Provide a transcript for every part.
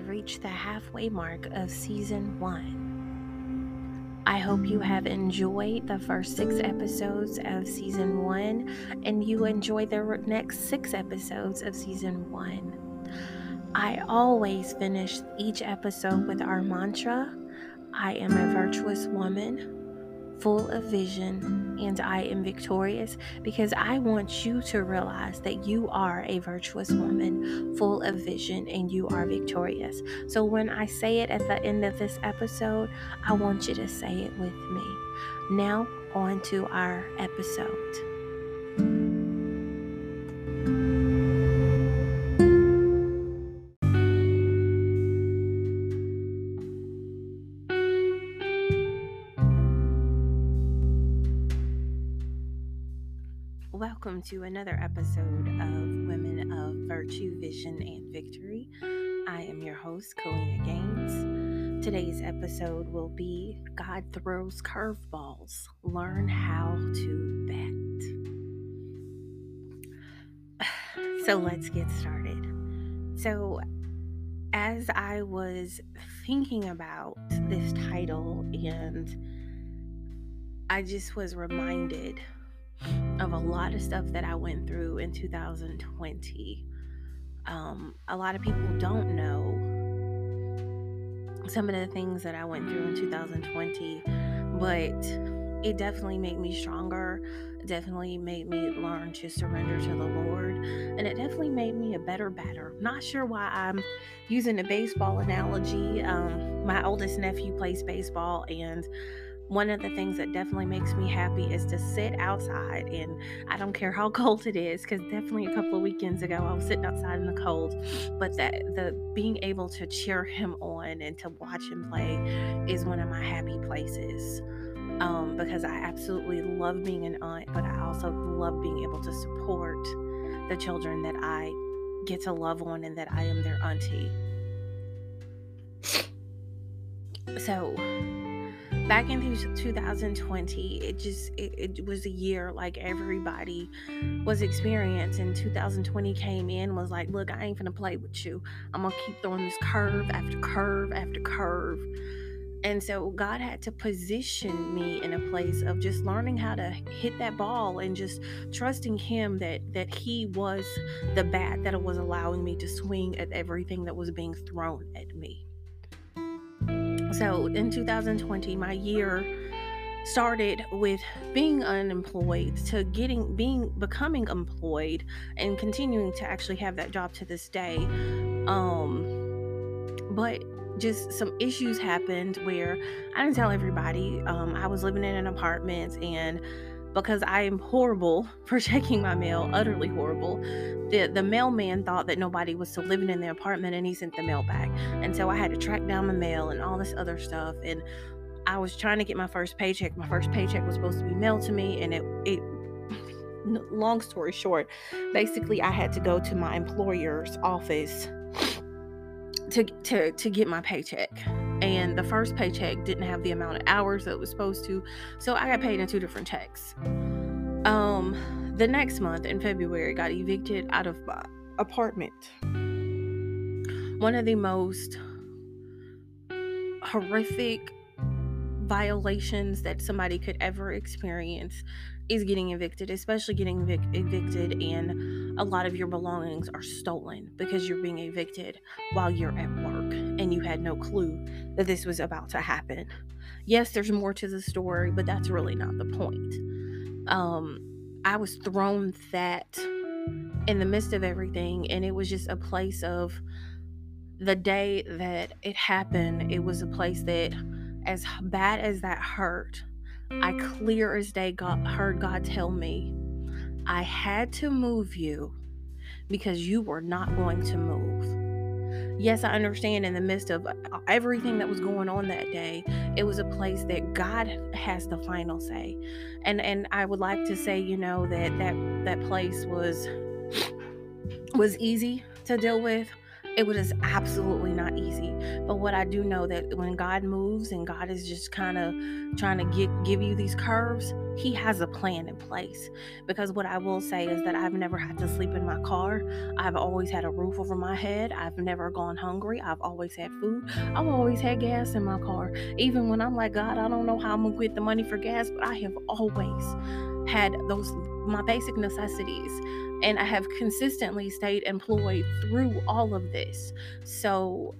have reached the halfway mark of season one. I hope you have enjoyed the first six episodes of season one and you enjoy the next six episodes of season one. I always finish each episode with our mantra I am a virtuous woman full of vision, and I am victorious because I want you to realize that you are a virtuous woman full of vision and you are victorious. So when I say it at the end of this episode, I want you to say it with me. Now, on to our episode. Welcome to another episode of Women of Virtue, Vision, and Victory. I am your host, Kaleena Gaines. Today's episode will be God Throws Curveballs. Learn how to bet. So let's get started. So, as I was thinking about this title, and I just was reminded of a lot of stuff that I went through in 2020. Um, a lot of people don't know some of the things that I went through in 2020, but it definitely made me stronger. It definitely made me learn to surrender to the Lord, and it definitely made me a better batter. Not sure why I'm using a baseball analogy. Um, my oldest nephew plays baseball, and one of the things that definitely makes me happy is to sit outside and I don't care how cold it is because definitely a couple of weekends ago I was sitting outside in the cold but that the being able to cheer him on and to watch him play is one of my happy places um, because I absolutely love being an aunt but I also love being able to support the children that I get to love on and that I am their auntie. So back in 2020 it just it, it, was a year like everybody was experiencing. 2020 came in was like look i ain't gonna play with you. I'm gonna keep throwing this curve after curve after curve. And so god had to position me in a place of just learning how to hit that ball and just trusting him that that he was the bat that was allowing me to swing at everything that was being thrown at me so in 2020, my year started with being unemployed to getting being becoming employed and continuing to actually have that job to this day. Um but just some issues happened where i didn't tell everybody um i was living in an apartment and because I am horrible for checking my mail, utterly horrible. The the mailman thought that nobody was still living in the apartment and he sent the mail back. And so I had to track down my mail and all this other stuff and I was trying to get my first paycheck. My first paycheck was supposed to be mailed to me and it it long story short, basically I had to go to my employer's office to to to get my paycheck and the first paycheck didn't have the amount of hours that it was supposed to so i got paid in two different checks. Um the next month in february got evicted out of my apartment. One of the most horrific violations that somebody could ever experience is getting evicted, especially getting evic- evicted and a lot of your belongings are stolen because you're being evicted while you're at work and you had no clue that this was about to happen. Yes, there's more to the story, but that's really not the point. Um, I was thrown that in the midst of everything, and it was just a place of the day that it happened, it was a place that, as bad as that hurt, I clear as day got, heard God tell me, I had to move you because you were not going to move. Yes, I understand in the midst of uh, everything that was going on that day, it was a place that God has the final say. And and I would like to say, you know, that that that place was was easy to deal with it was just absolutely not easy. But what I do know that when God moves and God is just kind of trying to get give you these curves, he has a plan in place. Because what I will say is that I've never had to sleep in my car. I've always had a roof over my head. I've never gone hungry. I've always had food. I've always had gas in my car. Even when I'm like, God, I don't know how I'm gonna get the money for gas, but I have always had those my basic necessities and I have consistently stayed employed through all of this. So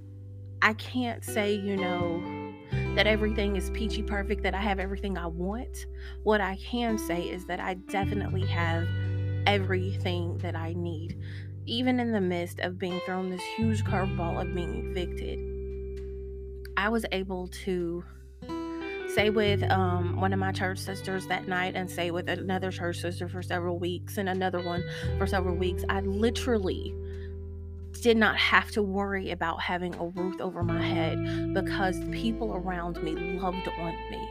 I can't say, you know, that everything is peachy perfect, that I have everything I want. What I can say is that I definitely have everything that I need. Even in the midst of being thrown this huge curveball of being evicted, I was able to stay with um, one of my church sisters that night and stay with another church sister for several weeks and another one for several weeks. I literally did not have to worry about having a roof over my head because people around me loved on me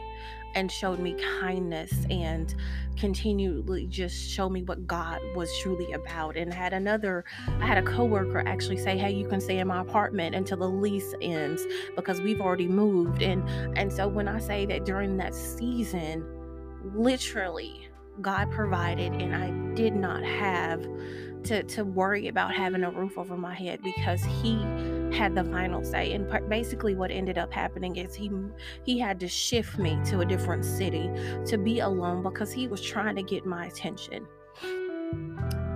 and showed me kindness and continually just showed me what God was truly about. And had another, I had a coworker actually say, "Hey, you can stay in my apartment until the lease ends because we've already moved." And and so when I say that during that season, literally God provided, and I did not have to to worry about having a roof over my head because he had the final say and basically what ended up happening is he he had to shift me to a different city to be alone because he was trying to get my attention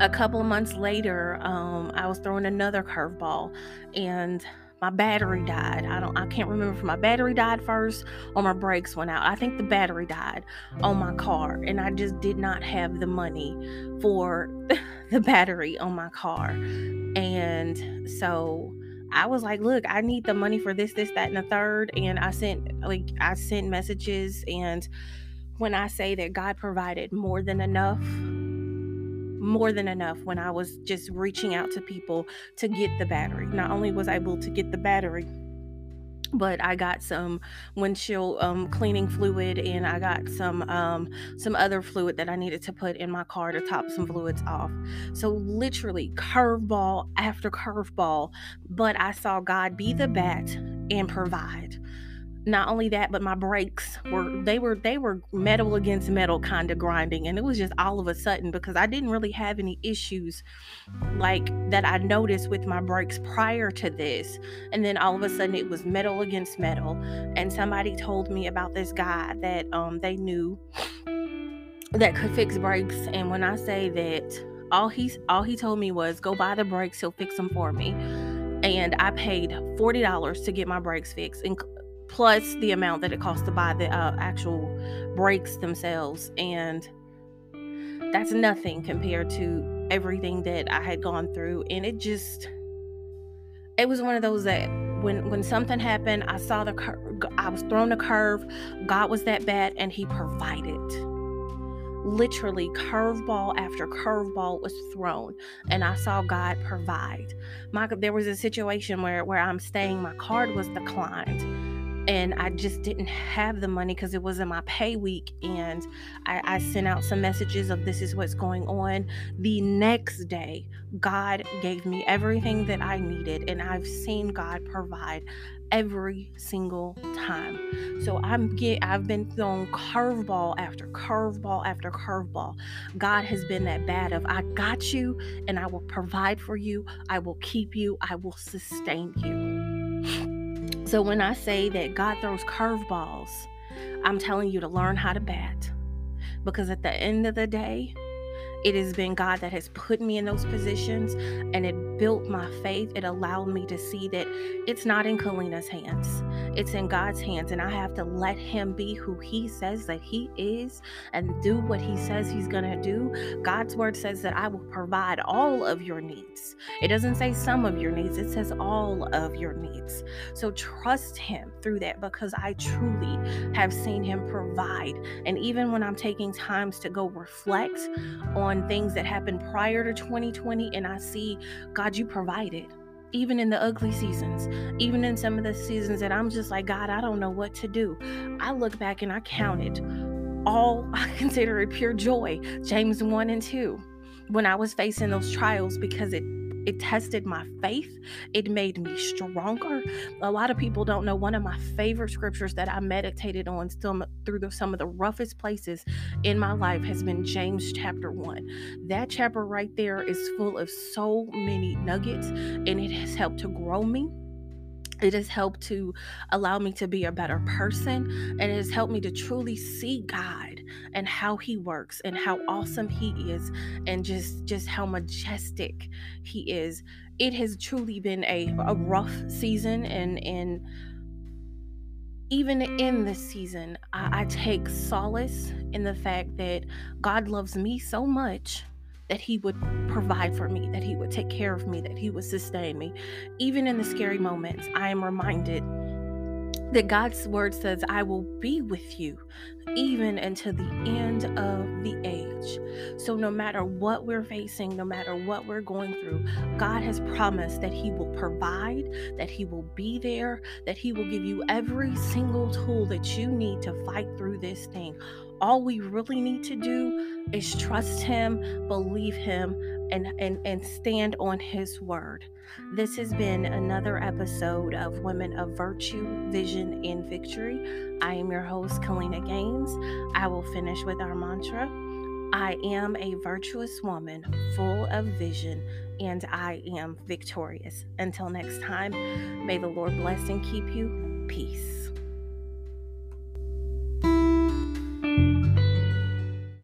a couple of months later um, i was throwing another curveball and my battery died. I don't I can't remember if my battery died first or my brakes went out. I think the battery died on my car and I just did not have the money for the battery on my car. And so I was like, look, I need the money for this, this, that, and the third. And I sent like I sent messages and when I say that God provided more than enough more than enough when I was just reaching out to people to get the battery. Not only was I able to get the battery, but I got some windshield um, cleaning fluid and I got some um, some other fluid that I needed to put in my car to top some fluids off. So literally curveball after curveball, but I saw God be the bat and provide not only that but my brakes were they were they were metal against metal kind of grinding and it was just all of a sudden because i didn't really have any issues like that i noticed with my brakes prior to this and then all of a sudden it was metal against metal and somebody told me about this guy that um they knew that could fix brakes and when i say that all he's all he told me was go buy the brakes he'll fix them for me and I paid $40 to get my brakes fixed, plus the amount that it costs to buy the uh, actual brakes themselves. And that's nothing compared to everything that I had gone through. And it just, it was one of those that when when something happened, I saw the cur- I was thrown a curve. God was that bad, and He provided. Literally, curveball after curveball was thrown, and I saw God provide. My there was a situation where where I'm staying, my card was declined and I just didn't have the money because it wasn't my pay week. And I, I, sent out some messages of this is what's going on. The next day, God gave me everything that I needed, and I've seen God provide every single time. So I'm get I've been thrown curveball after curveball after curveball. God has been that bad of I got you and I will provide for you. I will keep you. I will sustain you. So when I say that God throws curveballs, I'm telling you to learn how to bat. Because at the end of the day, it has been God that has put me in those positions and it built my faith. It allowed me to see that it's not in Kaleena's hands, it's in God's hands. And I have to let Him be who He says that He is and do what He says He's going to do. God's word says that I will provide all of your needs. It doesn't say some of your needs, it says all of your needs. So trust Him through that because I truly have seen Him provide. And even when I'm taking times to go reflect on things that happened prior to 2020 and I see, God, you provided. Even in the ugly seasons, even in some of the seasons that I'm just like, God, I don't know what to do. I look back and I counted all I consider it pure joy, James 1 and 2, when I was facing those trials because it it tested my faith. It made me stronger. A lot of people don't know one of my favorite scriptures that I meditated on some through the, some of the roughest places in my life has been James chapter 1. That chapter right there is full of so many nuggets and it has helped to grow me it has helped to allow me to be a better person and it has helped me to truly see god and how he works and how awesome he is and just just how majestic he is. It has truly been a, a rough season and and even in this season I, I take solace in the fact that god loves me so much that He would provide for me, that He would take care of me, that He would sustain me. Even in the scary moments, I am reminded that God's word says, I will be with you even until the end of the age. So, no matter what we're facing, no matter what we're going through, God has promised that He will provide, that He will be there, that He will give you every single tool that you need to fight through this thing. All we really need to do is trust Him, believe Him, and, and, and stand on His word. This has been another episode of Women of Virtue, Vision, and Victory. I am your host, Kaleena Gaines. I will finish with our mantra I am a virtuous woman full of vision, and I am victorious. Until next time, may the Lord bless and keep you. Peace.